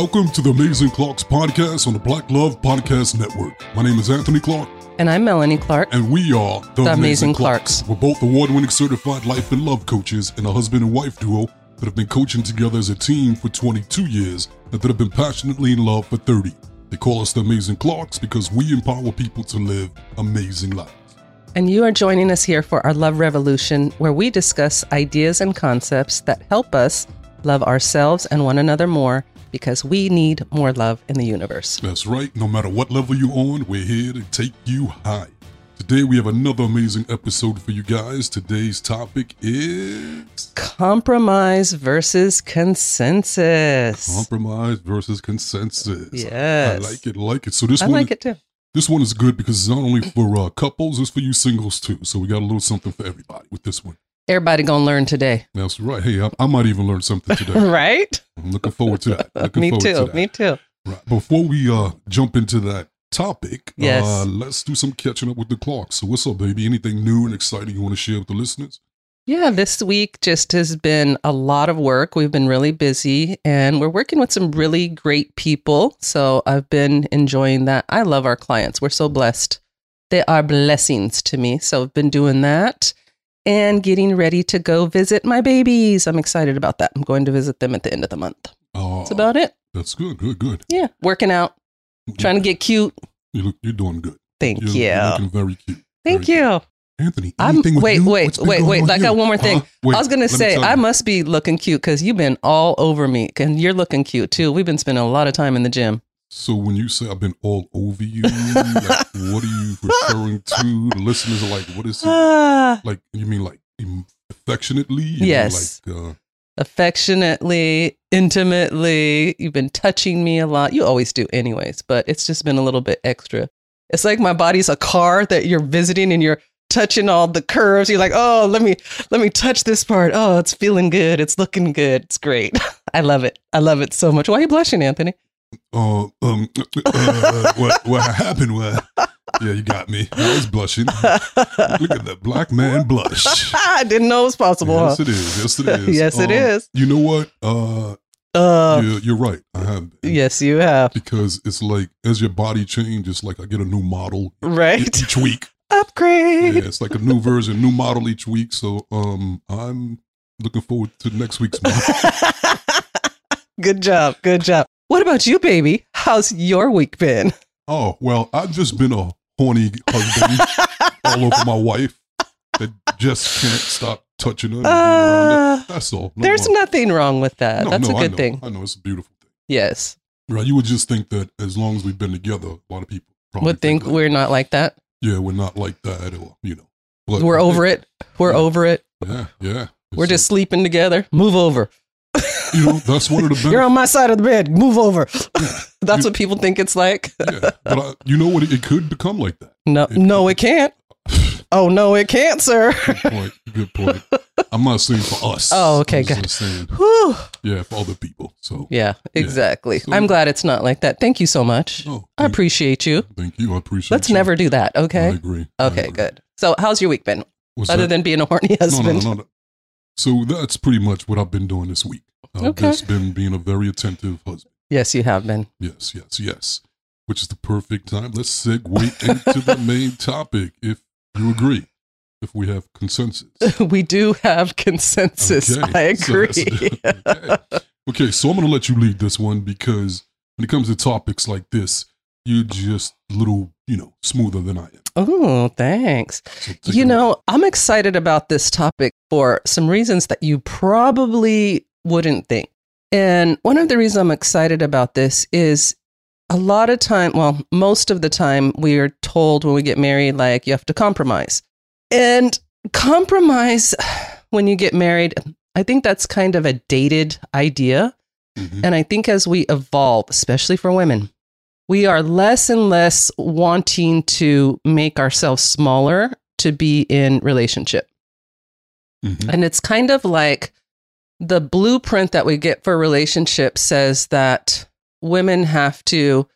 Welcome to the Amazing Clarks podcast on the Black Love Podcast Network. My name is Anthony Clark, And I'm Melanie Clark. and we are the, The Amazing Clarks. We're both award winning certified life and love coaches and a husband and wife duo that have been coaching together as a team for 22 years and that have been passionately in love for 30. They call us the Amazing Clarks because we empower people to live amazing lives. And you are joining us here for our Love Revolution, where we discuss ideas and concepts that help us love ourselves and one another more because we need more love in the universe. That's right. No matter what level you're on, we're here to take you high. Today we have another amazing episode for you guys. Today's topic is Compromise versus consensus. compromise versus consensus. Yes. I like it. Like it. So this I one, like it too. this one is good because it's not only for uh, couples, it's for you singles too. So we got a little something for everybody with this one. Everybody gonna learn today, That's right. Hey, I, I might even learn something today. right? I'm looking forward to that. Looking Me forward to too. that. Me too. Right. Before we uh jump into that topic, Yes. uh, let's do some catching up with the Clarks. So what's up, baby? Anything new and exciting you want to share with the listeners? Yeah, this week just has been a lot of work. We've been really busy and we're working with some really great people. So I've been enjoying that. I love our clients. We're so blessed. They are blessings to me. So I've been doing that and getting ready to go visit my babies. I'm excited about that. I'm going to visit them at the end of the month. Uh, That's about it. That's good. Good. Good. Yeah, working out, trying to get cute. You look. You're doing good. Thank You're, you. you're looking very cute. Thank Very you. Anthony. I'm wait, you? wait, wait, wait. on I got one more thing. Huh? Wait, I was gonna say I must be looking cute because you've been all over me, and you're looking cute too. We've been spending a lot of time in the gym. So when you say I've been all over you, like, what are you referring to? The listeners are like, what is it? Like you mean like em- affectionately? You Yes. Like uh, affectionately, intimately. You've been touching me a lot. You always do, anyways, but it's just been a little bit extra. It's like my body's a car that you're visiting, and you're touching all the curves. You're like, oh, let me let me touch this part. Oh, it's feeling good. It's looking good. It's great. I love it. I love it so much. Why are you blushing, Anthony? Uh, um, uh, what what happened was, yeah, you got me. I was blushing. Look at that black man blush. I didn't know it was possible. Yes, huh? it is. Yes, it is. Yes, it Um, is. You know what? Uh, Uh, you're, you're right. I have. been. yes, you have. Because it's like as your body changes, like I get a new model Right. each week. Upgrade. Yeah, it's like a new version, new model each week. So um, I'm looking forward to next week's model. good job. Good job. What about you, baby? How's your week been? Oh well, I've just been a horny husband all over my wife that just can't stop touching her. Uh, That's all. No, there's no. nothing wrong with that. No, That's no, a I good know. thing. I know it's a beautiful thing. Yes. Right? You would just think that as long as we've been together, a lot of people probably Would think that, we're not like that. yeah, we're not like that, or you know, but We're over it. We're Yeah. over it. Yeah, yeah. We're It's, just sleeping together. Move over. You know that's one of the benefits. You're on my side of the bed. Move over. That's You- what people think it's like. yeah, but I, you know what? It, it could become like that. No, It- no, it can't. Oh no, it can't, sir. Good point. Good point. I'm not saying for us. Oh, okay, good. saying, yeah, for other people. So, Yeah, exactly. So- I'm glad it's not like that. Thank you so much. oh, I appreciate you. thank you. I appreciate. Let's you. never do that, Okay. I okay? agree. I Okay, agree. good. So, how's your week been What's other that? than being a horny no, no, husband? no, no, no. So that's pretty much what I've been doing this week. I've Okay. just been being a very attentive husband. Yes, you have been. Yes, yes, yes. Which is the perfect time. Let's segue into the main topic, if you agree. If we have consensus. we do have consensus. Okay, I so agree. that's- okay. okay, so I'm going to let you lead this one because when it comes to topics like this, you're just a little, you know, smoother than I am. oh, thanks. So You know, I'm excited about this topic for some reasons that you probably wouldn't think. And one of the reasons I'm excited about this is a lot of time, well, most of the time, we are told when we get married, like, you have to compromise. And compromise when you get married, I think that's kind of a dated idea. Mhm. And I think as we evolve, especially for women, we are less and less wanting to make ourselves smaller to be in relationship. Mhm. And it's kind of like the blueprint that we get for relationships says that women have to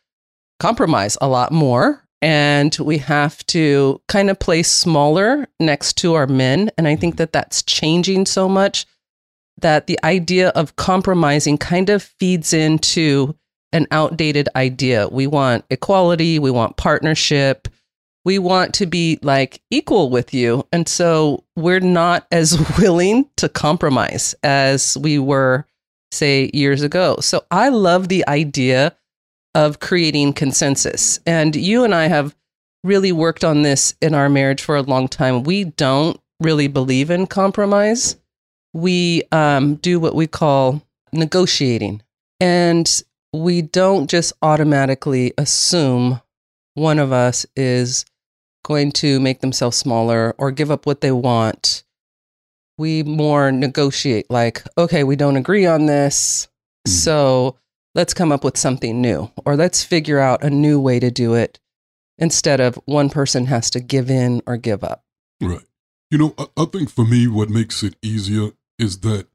compromise a lot more and we have to kind of place smaller next to our men. And I think that that's changing so much that the idea of compromising kind of feeds into an outdated idea. We want equality, we want partnership, we want to be like equal with you. And so we're not as willing to compromise as we were, say, years ago. So I love the idea of creating consensus. And you and I have really worked on this in our marriage for a long time. We don't really believe in compromise. We um, do what we call negotiating. And we don't just automatically assume one of us is going to make themselves smaller or give up what they want. We more negotiate, like, okay, we don't agree on this. Mhm. So let's come up with something new, or let's figure out a new way to do it instead of one person has to give in or give up. Right. You know, I, I think for me, what makes it easier is that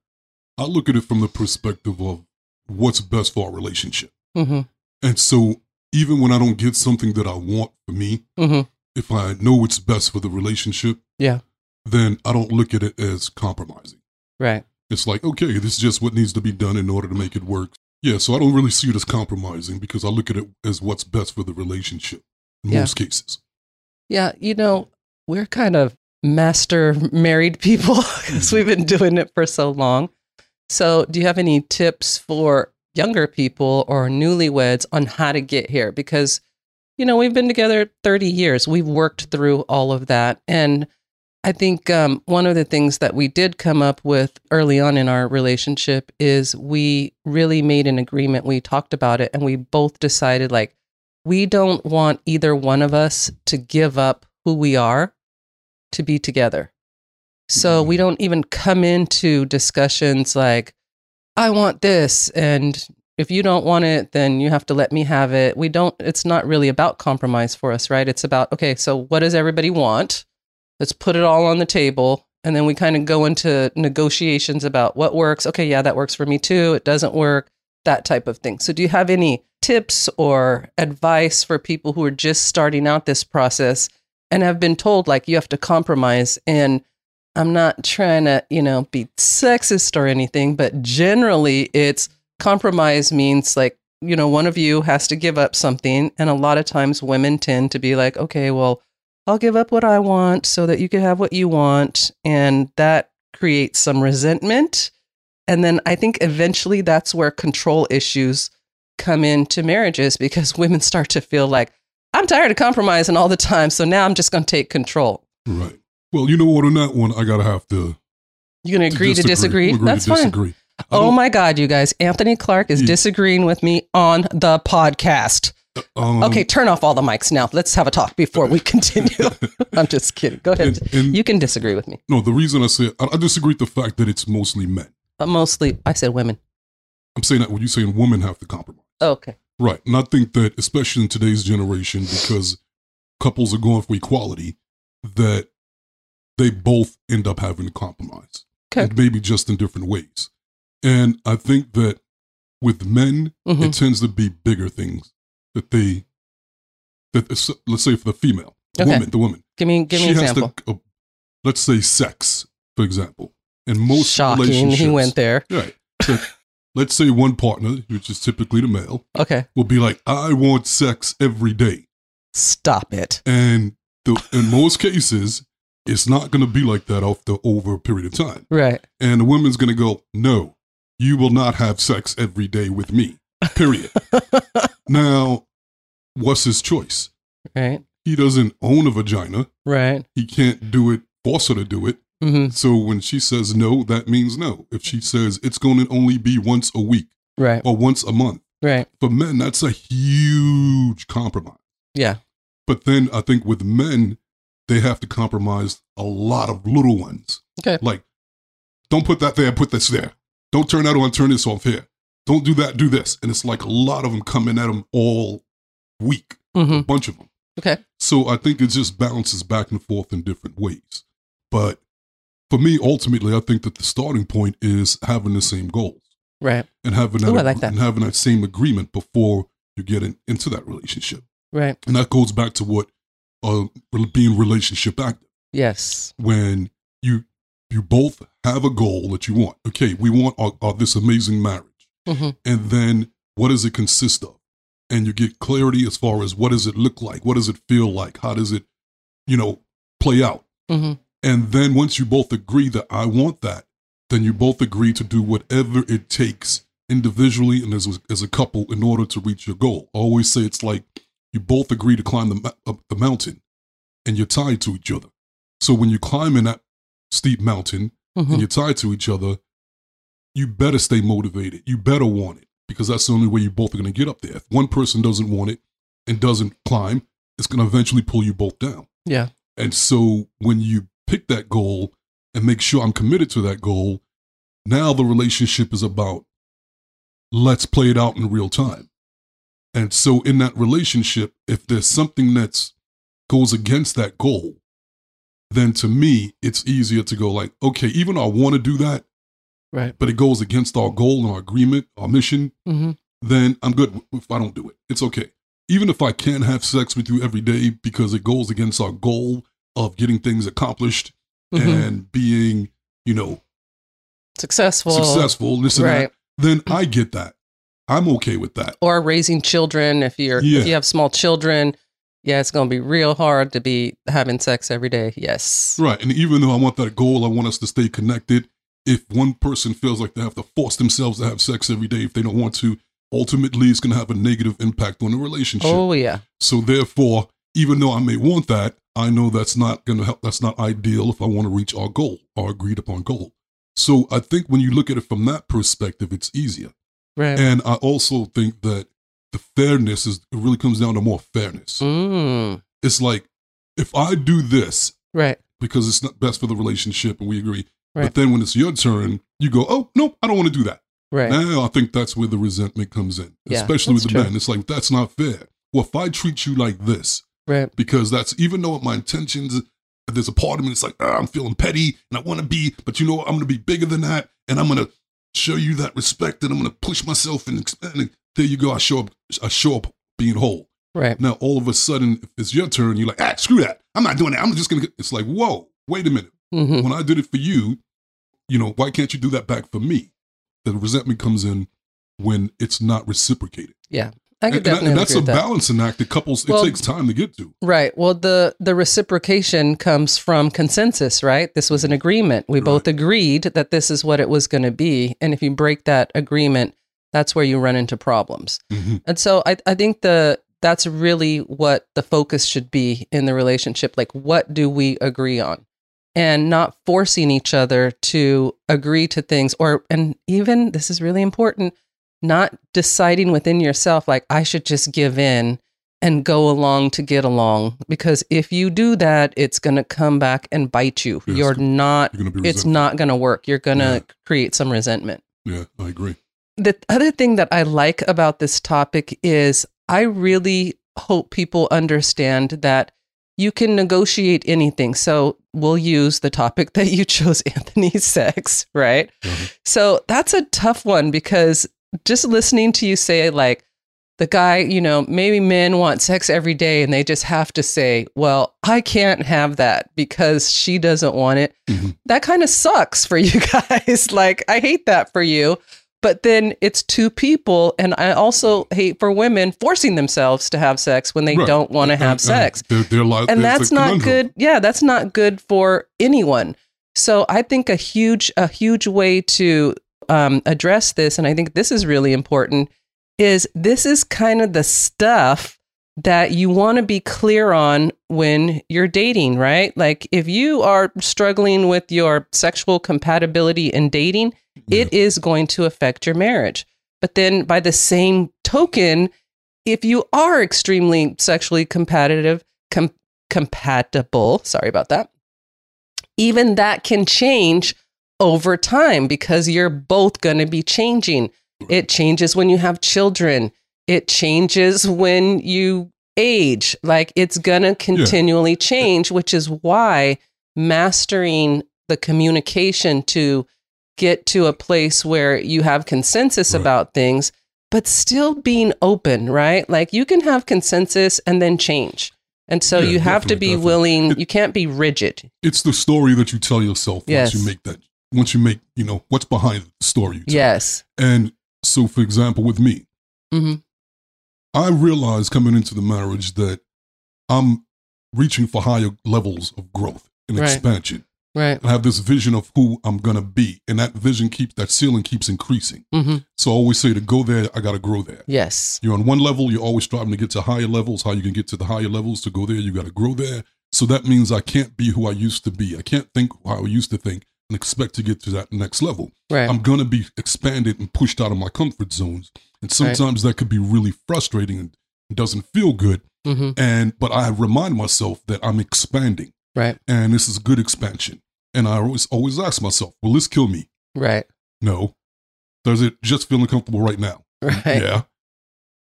I look at it from the perspective of what's best for our relationship. hmm And so even when I don't get something that I want for me, hmm if I know what's best for the relationship, Yeah. then I don't look at it as compromising. Right. It's like, okay, this is just what needs to be done in order to make it work. Yeah, so I don't really see it as compromising because I look at it as what's best for the relationship in Yeah. most cases. Yeah, you know, we're kind of master married people because mm-hmm. we've been doing it for so long. So, do you have any tips for younger people or newlyweds on how to get here? Because, you know, we've been together 30 years, we've worked through all of that. And I think um, one of the things that we did come up with early on in our relationship is we really made an agreement. We talked about it and we both decided, like, we don't want either one of us to give up who we are to be together. So we don't even come into discussions like, I want this. And if you don't want it, then you have to let me have it. We don't, it's not really about compromise for us, right? It's about, okay, so what does everybody want? Let's put it all on the table. And then we kind of go into negotiations about what works. Okay, yeah, that works for me too. It doesn't work, that type of thing. So, do you have any tips or advice for people who are just starting out this process and have been told, like, you have to compromise? And I'm not trying to, you know, be sexist or anything, but generally it's compromise means like, you know, one of you has to give up something. And a lot of times women tend to be like, okay, well, I'll give up what I want so that you can have what you want. And that creates some resentment. And then I think eventually that's where control issues come into marriages because women start to feel like, I'm tired of compromising all the time. So now I'm just going to take control. Right. Well, you know what? On that one, I gotta have to You're going to agree to disagree? Agree That's to fine. disagree. I Oh my God, you guys. Anthony Clark is disagreeing with me on the podcast. um, Okay, turn off all the mics now. Let's have a talk before we continue. I'm just kidding. Go ahead. And, and You can disagree with me, no, the reason I say I, I disagree with the fact that it's mostly men. but mostly I said women. I'm saying that when you're saying women have to compromise. Okay. Right. And I think that, especially in today's generation, because couples are going for equality, that they both end up having to compromise. Okay. And maybe just in different ways. And I think that with men, Mhm. it tends to be bigger things that they, that let's say for the female, the Okay. woman, the woman, Give me give me she an example. to, uh, let's say sex, for example. And most Shocking. He went there. Right. So, let's say one partner, which is typically the male, Okay. will be like, I want sex every day. Stop it. And the, in most cases, it's not going to be like that after over a period of time. Right. And the woman's going to go, No, you will not have sex every day with me, period. now, what's his choice? right. He doesn't own a vagina. Right. He can't do it, force her to do it. hmm So when she says no, that means no. If she says it's going to only be once a week Right. or once a month, Right. for men, that's a huge compromise. Yeah. But then I think with men, they have to compromise a lot of little ones. Okay. Like, don't put that there, put this there. Don't turn that on, turn this off here. Don't do that, do this. And it's like a lot of them coming at them all week, hmm a bunch of them. Okay. So I think it just bounces back and forth in different ways. But for me, ultimately, I think that the starting point is having the same goals Right. and having that, Ooh, I like that. and having that same agreement before you get in, into that relationship. Right. And that goes back to what uh, being relationship active. Yes. When you you both have a goal that you want. Okay, we want our, our, this amazing marriage, hmm and then what does it consist of? And you get clarity as far as what does it look like? What does it feel like? How does it, you know, play out? hmm And then once you both agree that I want that, then you both agree to do whatever it takes individually and as a, as a couple in order to reach your goal. I always say it's like you both agree to climb the, the mountain and you're tied to each other. So when you're climbing that steep mountain hmm and you're tied to each other, you better stay motivated. You better want it because that's the only way you both are going to get up there. If one person doesn't want it and doesn't climb, it's going to eventually pull you both down. Yeah. And so when you pick that goal and make sure I'm committed to that goal, now the relationship is about let's play it out in real time. And so in that relationship, if there's something that's goes against that goal, then to me it's easier to go like, okay, even though I want to do that, Right. but it goes against our goal and our agreement, our mission, hmm then I'm good if I don't do it. It's okay. Even if I can't have sex with you every day because it goes against our goal of getting things accomplished hmm and being, you know, Successful. successful, this Right. that, then I get that. I'm okay with that. Or raising children. If you're Yeah. if you have small children, yeah, it's going to be real hard to be having sex every day. Yes. Right. And even though I want that goal, I want us to stay connected. If one person feels like they have to force themselves to have sex every day if they don't want to, ultimately it's going to have a negative impact on the relationship. Oh yeah. So therefore, even though I may want that, I know that's not going to help. That's not ideal if I want to reach our goal, our agreed upon goal. So I think when you look at it from that perspective, it's easier. Right. And I also think that the fairness is it really comes down to more fairness. Mm. It's like if I do this Right. because it's not best for the relationship and we agree, Right. but then when it's your turn, you go, "Oh no, I don't want to do that." Right. Now I think that's where the resentment comes in, Yeah, especially with the true. men. It's like that's not fair. Well, if I treat you like this, Right. because that's even though my intentions there's a part of me that's like "Ah, i'm feeling petty and i want to be but you know what? i'm going to be bigger than that and i'm going to show you that respect and i'm going to push myself and expand and there you go i show up i show up being whole Right. now all of a sudden if it's your turn you're like ah screw that i'm not doing that i'm just going to it's like whoa wait a minute hmm when i did it for you you know why can't you do that back for me the resentment comes in when it's not reciprocated Yeah. I could and, and definitely and that's agree a that. balancing act that couples Well- it takes time to get to Right. Well, the the reciprocation comes from consensus, right? This was an agreement. We both agreed that this is what it was going to be, and if you break that agreement, that's where you run into problems. Mhm. And so I I think the that's really what the focus should be in the relationship. Like, what do we agree on? And not forcing each other to agree to things, or, and even this is really important, not deciding within yourself, like, I should just give in and go along to get along. Because if you do that, it's going to come back and bite you. Yes. You're not, you're it's not going to work. You're going to Yeah. create some resentment yeah i agree the other thing that I like about this topic is I really hope people understand that you can negotiate anything. So we'll use the topic that you chose, Anthony, sex, right? Mhm. So that's a tough one because just listening to you say, like, the guy, you know, maybe men want sex every day and they just have to say, well, I can't have that because she doesn't want it. Mhm. That kind of sucks for you guys. like, I hate that for you. But then it's two people. And I also hate for women forcing themselves to have sex when they Right. don't want to have and sex they're- they're li- and that's not conundrum. good yeah that's not good for anyone so i think a huge a huge way to um, address this and i think this is really important is this is kind of the stuff that you want to be clear on when you're dating right like if you are struggling with your sexual compatibility in dating Yeah. it is going to affect your marriage. But then by the same token if you are extremely sexually competitive com- compatible sorry about that even that can change over time because you're both going to be changing. It changes when you have children. It changes when you age. Like it's going to continually change which is why mastering the communication to get to a place where you have consensus Right. about things but still being open right like you can have consensus and then change and so Yeah, you have to be definitely. willing It- you can't be rigid it's the story that you tell yourself Yes. once you make that once you make you know what's behind the story you tell. yes and so for example with me hmm I realized coming into the marriage that I'm reaching for higher levels of growth and Right. expansion. Right. I have this vision of who I'm gonna be, and that vision keeps that ceiling keeps increasing. hmm So I always say to go there, I gotta grow there. Yes. You're on one level, you're always striving to get to higher levels. How you can get to the higher levels to go there, you gotta grow there. So that means I can't be who I used to be. I can't think how I used to think and expect to get to that next level. Right. I'm gonna be expanded and pushed out of my comfort zones. And sometimes that could be really frustrating and doesn't feel good. hmm And but I remind myself that I'm expanding Right. and this is good expansion. And I always always ask myself, will this kill me? Right. No. Does it just feel uncomfortable right now? Right. Yeah.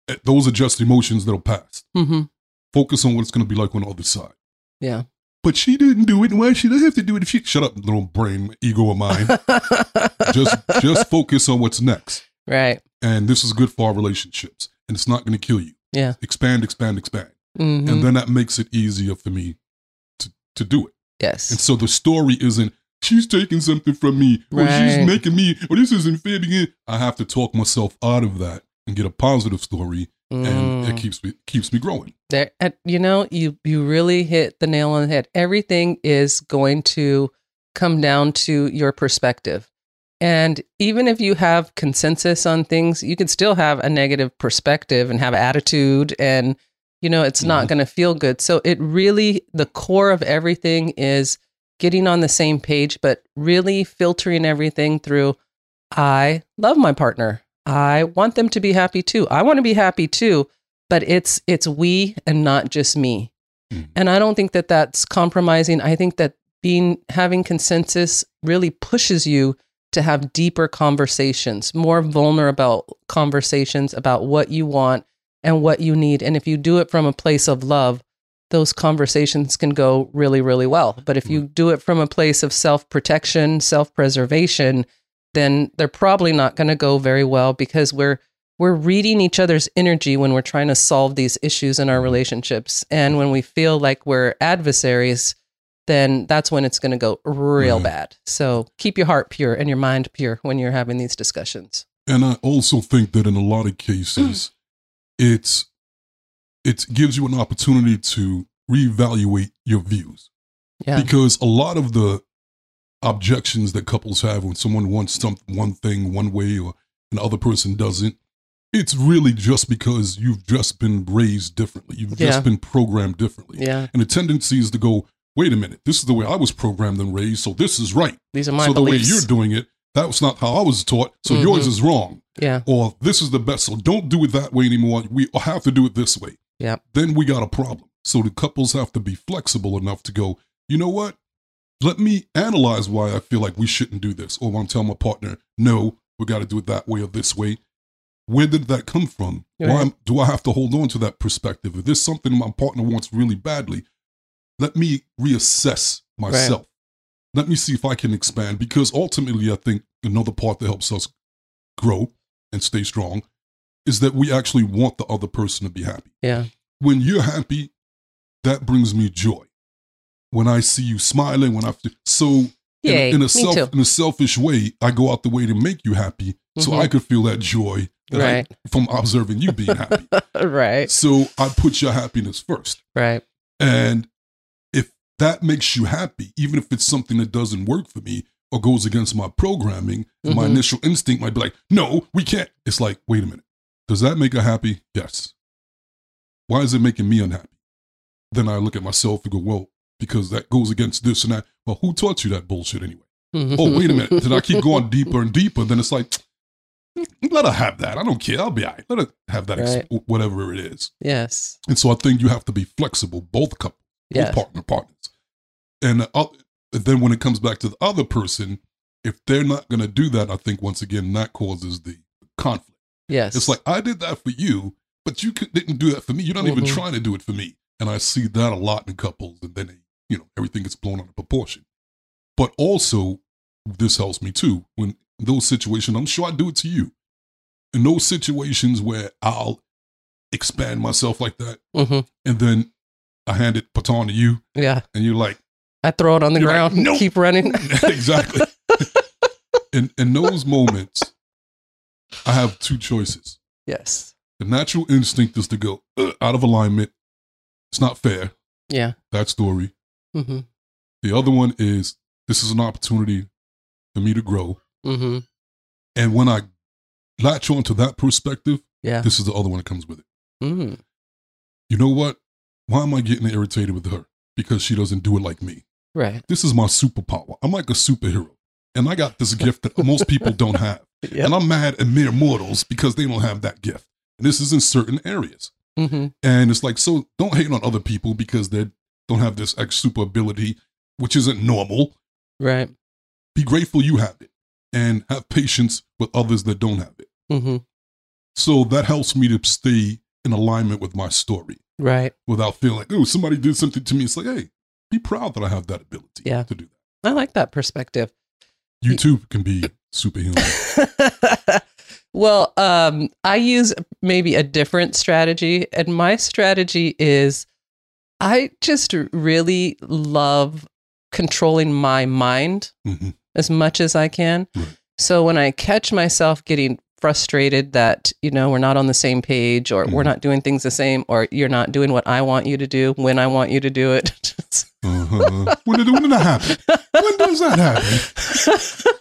Eh, Those are just emotions that'll pass. hmm Focus on what it's going to be like on the other side. Yeah. But she didn't do it. and Why should I have to do it? If she shut up, little brain ego of mine. just just focus on what's next. right. And this is good for our relationships. And it's not going to kill you. Yeah. Expand, expand, expand. hmm And then that makes it easier for me to do it. yes. And so the story isn't she's taking something from me or she's making me or this isn't fair. I have to talk myself out of that and get a positive story, and Mm. it keeps me keeps me growing. there you know you you really hit the nail on the head everything is going to come down to your perspective and even if you have consensus on things you can still have a negative perspective and have attitude and you know it's not Mhm. going to feel good. So it really the core of everything is getting on the same page but really filtering everything through i love my partner. I want them to be happy too. I want to be happy too but it's it's we and not just me. Mhm. and i don't think that that's compromising. I think that being having consensus really pushes you to have deeper conversations more vulnerable conversations about what you want and what you need and if you do it from a place of love those conversations can go really really well but if you mm-hmm. do it from a place of self-protection self-preservation then they're probably not going to go very well because we're we're reading each other's energy when we're trying to solve these issues in our mm-hmm. relationships. And when we feel like we're adversaries, then that's when it's going to go real Right. bad. So keep your heart pure and your mind pure when you're having these discussions. And I also think that in a lot of cases, it's it gives you an opportunity to reevaluate your views Yeah. because a lot of the objections that couples have when someone wants some one thing one way or the other person doesn't it's really just because you've just been raised differently you've Yeah. just been programmed differently Yeah. and the tendency is to go wait a minute this is the way i was programmed and raised so this is right These are my so the way you're doing it that was not how i was taught so yours Mhm. is wrong. Yeah. or this is the best so don't do it that way anymore. We have to do it this way. Yeah. then we got a problem. So the couples have to be flexible enough to go you know what? Let me analyze why i feel like we shouldn't do this. Or i'm telling my partner no we got to do it that way or this way. Where did that come from? Why Right. do i have to hold on to that perspective? If there's something my partner wants really badly let me reassess myself let me see if i can expand because ultimately i think another part that helps us grow and stay strong is that we actually want the other person to be happy Yeah. when you're happy, that brings me joy. When I see you smiling, when I feel, so in, Yay. in a self too. in a selfish way, I go out the way to make you happy, so Mhm. I could feel that joy that I- Right. from observing you being happy. right. so I put your happiness first, Right. and that makes you happy, even if it's something that doesn't work for me or goes against my programming, my Mhm. initial instinct might be like, "No, we can't." It's like, wait a minute, does that make her happy? Yes. Why is it making me unhappy? Then I look at myself and go, well, because that goes against this and that. Well, who taught you that bullshit anyway? Oh, wait a minute. Did I keep going deeper and deeper? Then it's like, let her have that. I don't care. I'll be all right. Let her have that, ex- Right. whatever it is. yes. And so I think you have to be flexible, both couples, Yes. both partner partners. And oth- then when it comes back to the other person, if they're not going to do that, I think once again that causes the conflict. Yes. It's like I did that for you, but you could, didn't do that for me. You're not even Mhm. trying to do it for me. And I see that a lot in couples, and then they, you know everything gets blown out of proportion. But also, this helps me too when those situations. I'm sure I do it to you. In those situations where I'll expand myself like that, hmm and then I hand it baton to you, Yeah. and you're like, I throw it on the You're like, ground. "Nope." Keep running. exactly. in in those moments, I have two choices. yes. The natural instinct is to go "Ugh, out of alignment. It's not fair. Yeah. That story. Mm-hmm. The other one is this is an opportunity for me to grow. Mm-hmm. And when I latch on to that perspective, Yeah. this is the other one that comes with it. Mm. You know what? Why am I getting irritated with her? Because she doesn't do it like me. Right. This is my superpower. I'm like a superhero. And I got this gift that most people don't have. Yeah. And I'm mad at mere mortals because they don't have that gift. And this is in certain areas. Mm-hmm. And it's like, so don't hate on other people because they don't have this X super ability, which isn't normal. Right. Be grateful you have it and have patience with others that don't have it. Mm-hmm. So that helps me to stay in alignment with my story Right. without feeling like, oh, somebody did something to me. It's like, hey, be proud that I have that ability Yeah. to do that. I like that perspective. You too can be superhuman. well, um, I use maybe a different strategy, and my strategy is I just really love controlling my mind Mhm. as much as I can. Right. So when I catch myself getting frustrated that you know we're not on the same page or we're Mhm. not doing things the same or you're not doing what I want you to do when I want you to do it Uh-huh. when, did, when did that happen? When does that happen?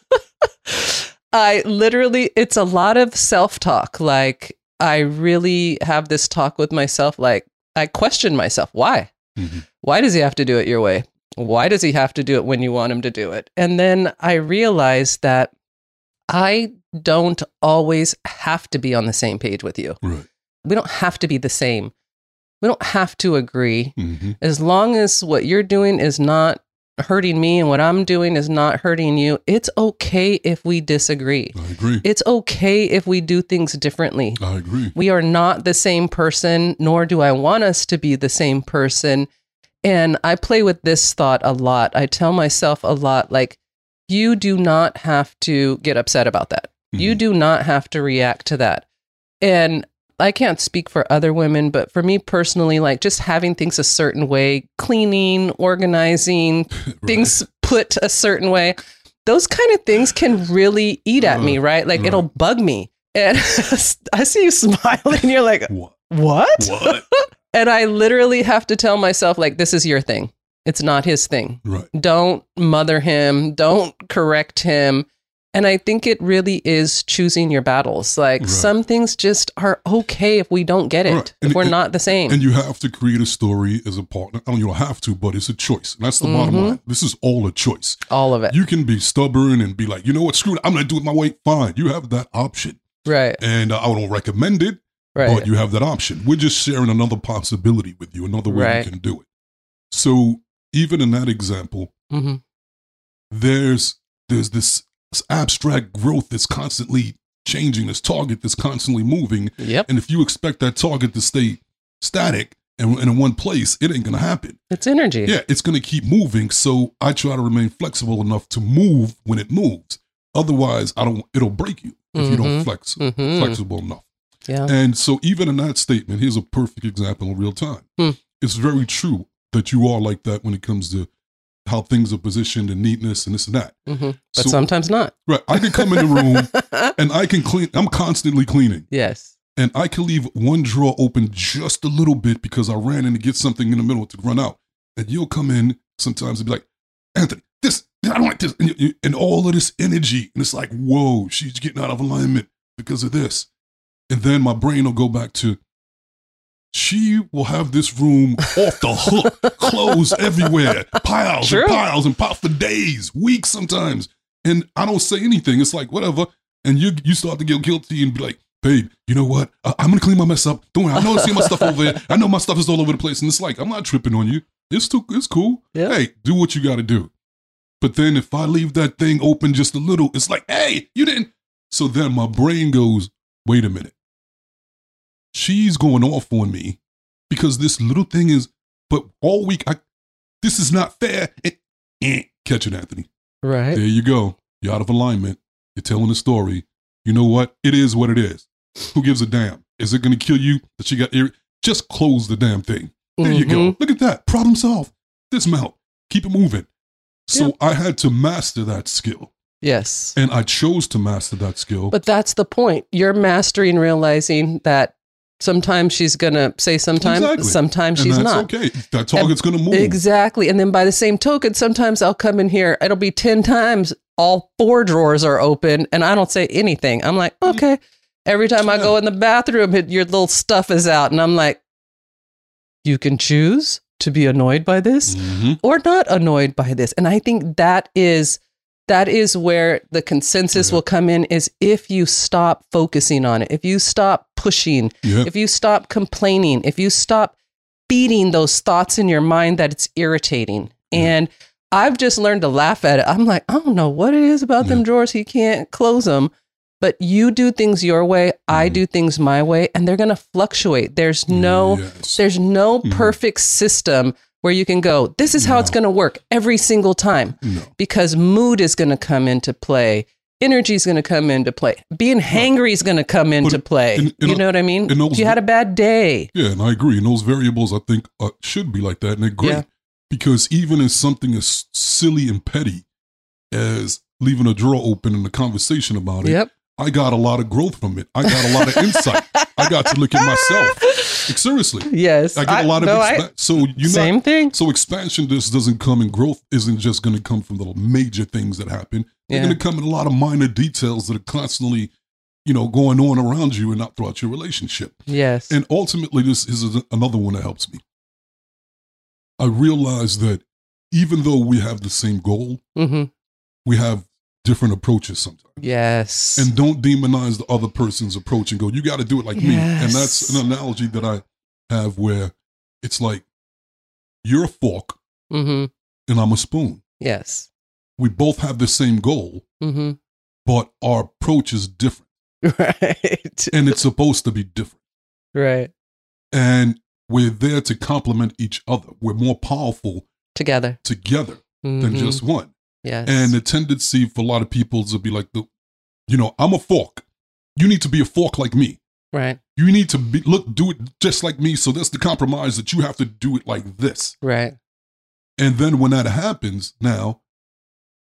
I literally, it's a lot of self talk. Like, I really have this talk with myself. Like, I question myself. Why? Mhm. Why does he have to do it your way? Why does he have to do it when you want him to do it? And then I realize that I don't always have to be on the same page with you. Right. We don't have to be the same. We don't have to agree hmm as long as what you're doing is not hurting me and what I'm doing is not hurting you, it's okay if we disagree. I agree. It's okay if we do things differently. I agree. We are not the same person, nor do I want us to be the same person. And I play with this thought a lot. I tell myself a lot like, you do not have to get upset about that. You Mhm. do not have to react to that. And I can't speak for other women, but for me personally, like just having things a certain way, cleaning, organizing, Right. things put a certain way, those kind of things can really eat at me, Uh, right? Like right. it'll bug me. And I see you smiling, you're like, What? what? What? And I literally have to tell myself, like, this is your thing. It's not his thing. Right. Don't mother him, don't correct him. And I think it really is choosing your battles. Like Right. some things just are okay if we don't get it, Right. if And- we're and- not the same. And you have to create a story as a partner. I don't you don't have to, but it's a choice. And that's the bottom Mhm. line. This is all a choice. All of it. You can be stubborn and be like, you know what, screw it. I'm going to do it my way. Fine. You have that option. right. And uh, I don't recommend it, Right. but you have that option. We're just sharing another possibility with you, another way Right. you can do it. So even in that example, hmm there's there's this abstract growth that's constantly changing, this target that's constantly moving. Yep. And if you expect that target to stay static and, and in one place, it ain't gonna happen. It's energy. Yeah, it's gonna keep moving. So I try to remain flexible enough to move when it moves. Otherwise, I don't. It'll break you if you don't Mhm. flex Mhm. flexible enough. Yeah. And so, even in that statement, here's a perfect example in real time. Hmm. It's very true that you are like that when it comes to how things are positioned and neatness and this and that. hmm But So- sometimes not. Right. I can come in the room and I can clean. I'm constantly cleaning, yes. and I can leave one drawer open just a little bit because I ran in to get something in the middle to run out. And you'll come in sometimes and be like, Anthony, this I don't like this, and, you, you- and all of this energy, and it's like, whoa, she's getting out of alignment because of this. And then my brain will go back to, she will have this room off the hook, clothes everywhere, piles True. and piles and piles for days, weeks sometimes. And I don't say anything. It's like, whatever. And you you start to get guilty and be like, babe, you know what? I, I'm going to clean my mess up. Don't worry. I know I see my stuff over there. I know my stuff is all over the place. And it's like, I'm not tripping on you. It's too, it's cool. Yeah. Hey, do what you got to do. But then if I leave that thing open just a little, it's like, hey, you didn't. So then my brain goes, wait a minute. She's going off on me because this little thing is, but all week, I, this is not fair. It, eh, catch it, Anthony. Right. There you go. You're out of alignment. You're telling a story. You know what? It is what it is. Who gives a damn? Is it going to kill you that she got ir- Just close the damn thing. There you go. Mhm. Look at that. Problem solved. Dismount. Keep it moving. So Yeah. I had to master that skill. Yes. And I chose to master that skill. But that's the point. You're mastering realizing that Sometimes she's going to say sometimes, Exactly. sometimes she's that's not. okay. That target's going to move. Exactly. And then by the same token, sometimes I'll come in here, it'll be 10 times all four drawers are open and I don't say anything. I'm like, okay. Every time I go in the bathroom, your little stuff is out. And I'm like, you can choose to be annoyed by this Mhm. or not annoyed by this. And I think that is that is where the consensus Yeah. will come in is if you stop focusing on it, if you stop pushing, Yeah. if you stop complaining, if you stop feeding those thoughts in your mind that it's irritating. Yeah. And I've just learned to laugh at it. I'm like, I don't know what it is about them drawers. He can't close them. But you do things your way, I Mhm. do things my way, and they're going to fluctuate. There's no Yes. there's no Mhm. perfect system where you can go, this is how it's going to work every single time no. because mood is going to come into play. Energy is going to come into play. Being hangry is going to come into play. in- in you know what I mean? in those- you had a bad day. Yeah, and I agree. And those variables, I think, uh, should be like that, and they're great Yeah. because even in something as silly and petty as leaving a drawer open and a conversation about it, Yep. I got a lot of growth from it. I got a lot of insight. I got to look at myself. Like, seriously, Yes. I get a lot of no, I- so you know. same thing. So expansion just doesn't come and growth isn't just going to come from the major things that happen. They're Yeah. going to come in a lot of minor details that are constantly, you know, going on around you and not throughout your relationship. Yes. And ultimately, this is another one that helps me. I realize that even though we have the same goal, hmm we have different approaches sometimes. Yes. And don't demonize the other person's approach and go, you got to do it like me. And that's an analogy that I have where it's like, you're a fork hmm and I'm a spoon. Yes. We both have the same goal, hmm but our approach is different. Right. And it's supposed to be different. right. And we're there to complement each other. We're more powerful Together. together than Mhm. just one. Yes. And the tendency for a lot of people to be like the, you know, I'm a fork. You need to be a fork like me. right. You need to be look do it just like me. So that's the compromise that you have to do it like this. Right. And then when that happens, now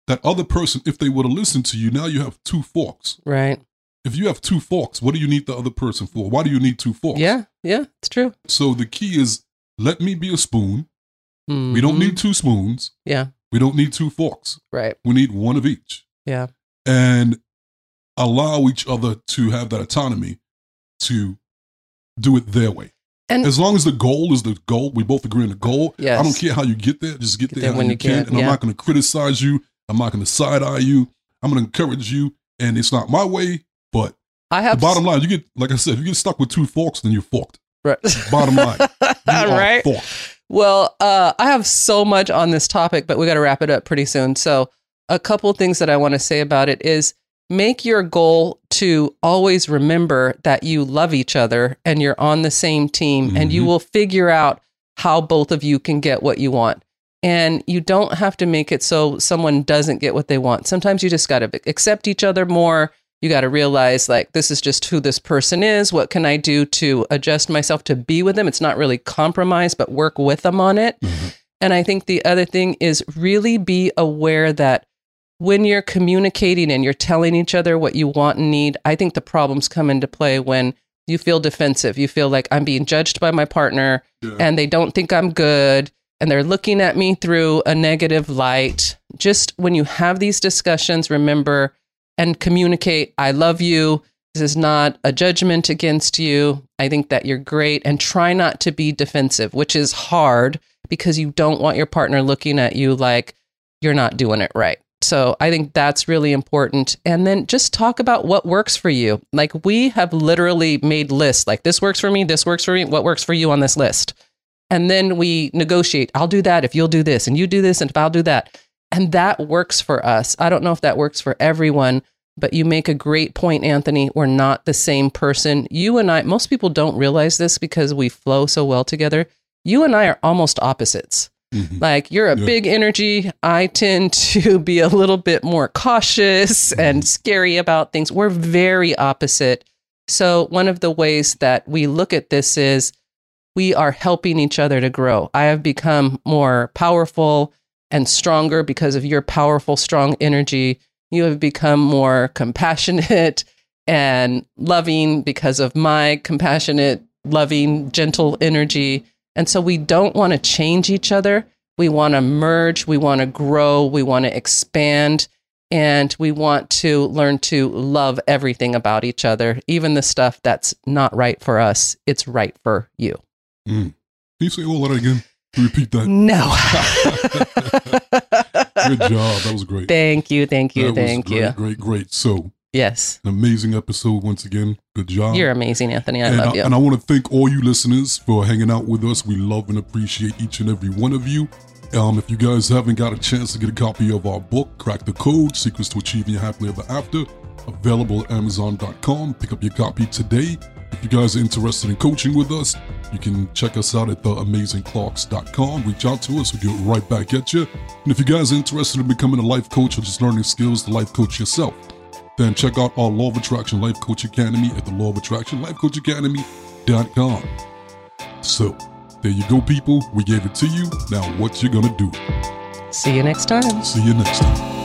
that other person, if they would have listened to you, now you have two forks. Right. If you have two forks, what do you need the other person for? Why do you need two forks? Yeah. Yeah. It's true. So the key is let me be a spoon. We don't Mhm. need two spoons. Yeah. We don't need two forks. Right. We need one of each. Yeah. and allow each other to have that autonomy to do it their way. And As long as the goal is the goal, we both agree on the goal. Yes. I don't care how you get there, just get, Get there, there when you can. can, And I'm not going to criticize you. I'm not going to side eye you. I'm going to encourage you. And it's not my way, but I the have bottom line, you get, like I said, if you get stuck with two forks, then you're forked. Right. Bottom line, right. forked. Well, uh, I have so much on this topic, but we got to wrap it up pretty soon. So, a couple things that I want to say about it is make your goal to always remember that you love each other and you're on the same team, and you Mhm. will figure out how both of you can get what you want. And you don't have to make it so someone doesn't get what they want. Sometimes you just got to accept each other more. You got to realize, like, this is just who this person is. What can I do to adjust myself to be with them? It's not really compromise, but work with them on it. Mhm. And I think the other thing is really be aware that when you're communicating and you're telling each other what you want and need, I think the problems come into play when you feel defensive. You feel like I'm being judged by my partner Yeah. and they don't think I'm good and they're looking at me through a negative light. Just when you have these discussions, remember and communicate I love you. This is not a judgment against you. I think that you're great and try not to be defensive, which is hard because you don't want your partner looking at you like you're not doing it right. So I think that's really important. And then just talk about what works for you. Like we have literally made lists like this works for me, this works for me, what works for you on this list. And then we negotiate. I'll do that if you'll do this, and you do this, and if I'll do that. And that works for us. I don't know if that works for everyone, but you make a great point, Anthony. We're not the same person. You and I, most people don't realize this because we flow so well together. You and I are almost opposites. Mhm. Like you're a Yeah. big energy. I tend to be a little bit more cautious and scary about things. We're very opposite. So, one of the ways that we look at this is we are helping each other to grow. I have become more powerful and stronger because of your powerful, strong energy. You have become more compassionate and loving because of my compassionate loving, gentle energy. And so we don't want to change each other. We want to merge, we want to grow, we want to expand, and we want to learn to love everything about each other, even the stuff that's not right for us. It's right for you. Mm. Can you say all that again? Repeat that. No. Good job. That was great. Thank you. Thank you. That thank great, you. Great, great. So, Yes. an amazing episode once again. Good job. You're amazing, Anthony. I and love I, you. And I want to thank all you listeners for hanging out with us. We love and appreciate each and every one of you. Um, if you guys haven't got a chance to get a copy of our book, Crack the Code Secrets to Achieving Your Happily Ever After, available at Amazon.com. Pick up your copy today. If you guys are interested in coaching with us, you can check us out at theamazingclarks.com. Reach out to us, we'll get right back at you. And if you guys are interested in becoming a life coach or just learning skills to life coach yourself, then check out our Law of Attraction Life Coach Academy at the Law of Attraction Life Coach Academy.com. So, there you go, people. We gave it to you. Now, what you gonna do? See you next time. See you next time.